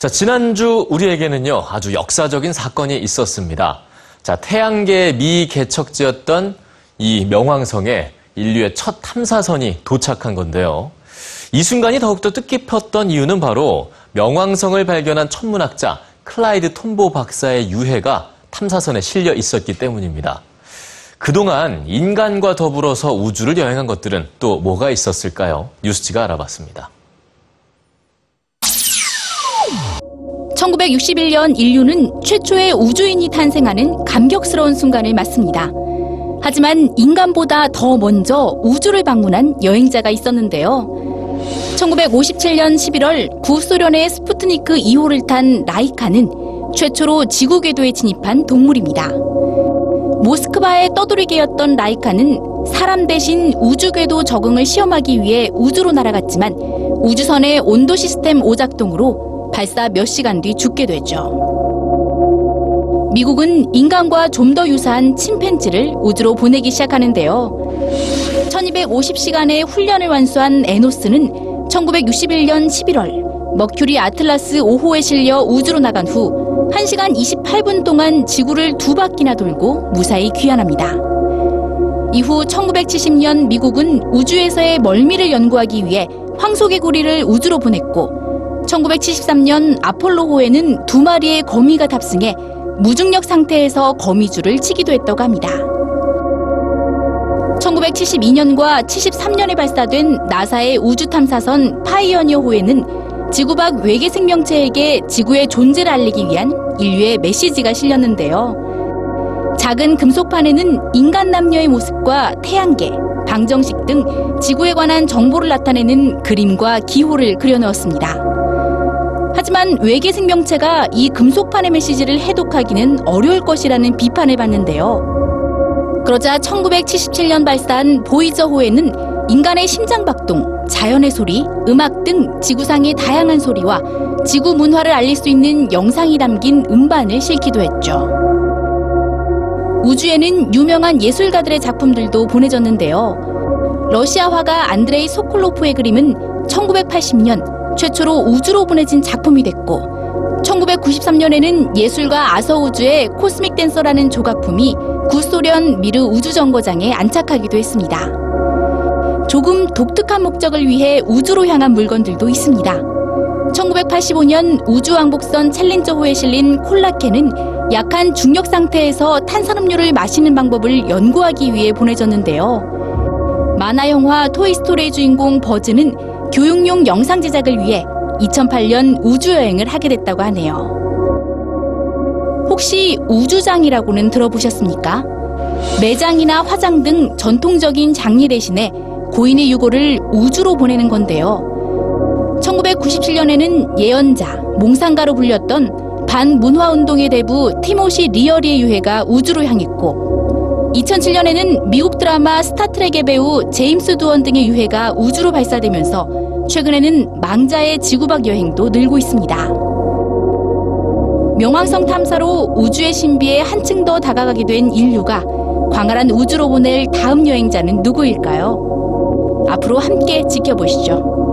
자, 지난주 우리에게는요, 아주 역사적인 사건이 있었습니다. 자, 태양계 미 개척지였던 이 명왕성에 인류의 첫 탐사선이 도착한 건데요. 이 순간이 더욱더 뜻깊었던 이유는 바로 명왕성을 발견한 천문학자 클라이드 톰보 박사의 유해가 탐사선에 실려 있었기 때문입니다. 그동안 인간과 더불어서 우주를 여행한 것들은 또 뭐가 있었을까요? 뉴스지가 알아봤습니다. 1961년 인류는 최초의 우주인이 탄생하는 감격스러운 순간을 맞습니다. 하지만 인간보다 더 먼저 우주를 방문한 여행자가 있었는데요. 1957년 11월 구소련의 스푸트니크 2호를 탄 라이카는 최초로 지구 궤도에 진입한 동물입니다. 모스크바의 떠돌이개였던 라이카는 사람 대신 우주 궤도 적응을 시험하기 위해 우주로 날아갔지만 우주선의 온도 시스템 오작동으로 발사 몇 시간 뒤 죽게 되죠. 미국은 인간과 좀 더 유사한 침팬지를 우주로 보내기 시작하는데요. 1250시간의 훈련을 완수한 에노스는 1961년 11월 머큐리 아틀라스 5호에 실려 우주로 나간 후 1시간 28분 동안 지구를 두 바퀴나 돌고 무사히 귀환합니다. 이후 1970년 미국은 우주에서의 멀미를 연구하기 위해 황소개구리를 우주로 보냈고 1973년 아폴로호에는 두 마리의 거미가 탑승해 무중력 상태에서 거미줄을 치기도 했다고 합니다. 1972년과 73년에 발사된 나사의 우주 탐사선 파이어니어호에는 지구 밖 외계 생명체에게 지구의 존재를 알리기 위한 인류의 메시지가 실렸는데요. 작은 금속판에는 인간 남녀의 모습과 태양계, 방정식 등 지구에 관한 정보를 나타내는 그림과 기호를 그려 넣었습니다. 하지만 외계 생명체가 이 금속판의 메시지를 해독하기는 어려울 것이라는 비판을 받는데요. 그러자 1977년 발사한 보이저호에는 인간의 심장박동, 자연의 소리, 음악 등 지구상의 다양한 소리와 지구 문화를 알릴 수 있는 영상이 담긴 음반을 실기도 했죠. 우주에는 유명한 예술가들의 작품들도 보내졌는데요. 러시아 화가 안드레이 소콜로프의 그림은 1980년 최초로 우주로 보내진 작품이 됐고 1993년에는 예술가 아서우주의 코스믹 댄서라는 조각품이 구소련 미르 우주정거장에 안착하기도 했습니다. 조금 독특한 목적을 위해 우주로 향한 물건들도 있습니다. 1985년 우주왕복선 챌린저호에 실린 콜라캔은 약한 중력 상태에서 탄산음료를 마시는 방법을 연구하기 위해 보내졌는데요. 만화 영화 토이스토리의 주인공 버즈는 교육용 영상 제작을 위해 2008년 우주여행을 하게 됐다고 하네요. 혹시 우주장이라고는 들어보셨습니까? 매장이나 화장 등 전통적인 장례 대신에 고인의 유골을 우주로 보내는 건데요. 1997년에는 예언자, 몽상가로 불렸던 반문화운동의 대부 티모시 리어리의 유해가 우주로 향했고 2007년에는 미국 드라마 스타트rek의 배우 제임스 두원 등의 유해가 우주로 발사되면서 최근에는 망자의 지구박 여행도 늘고 있습니다. 명왕성 탐사로 우주의 신비에 한층 더 다가가게 된 인류가 광활한 우주로 보낼 다음 여행자는 누구일까요? 앞으로 함께 지켜보시죠.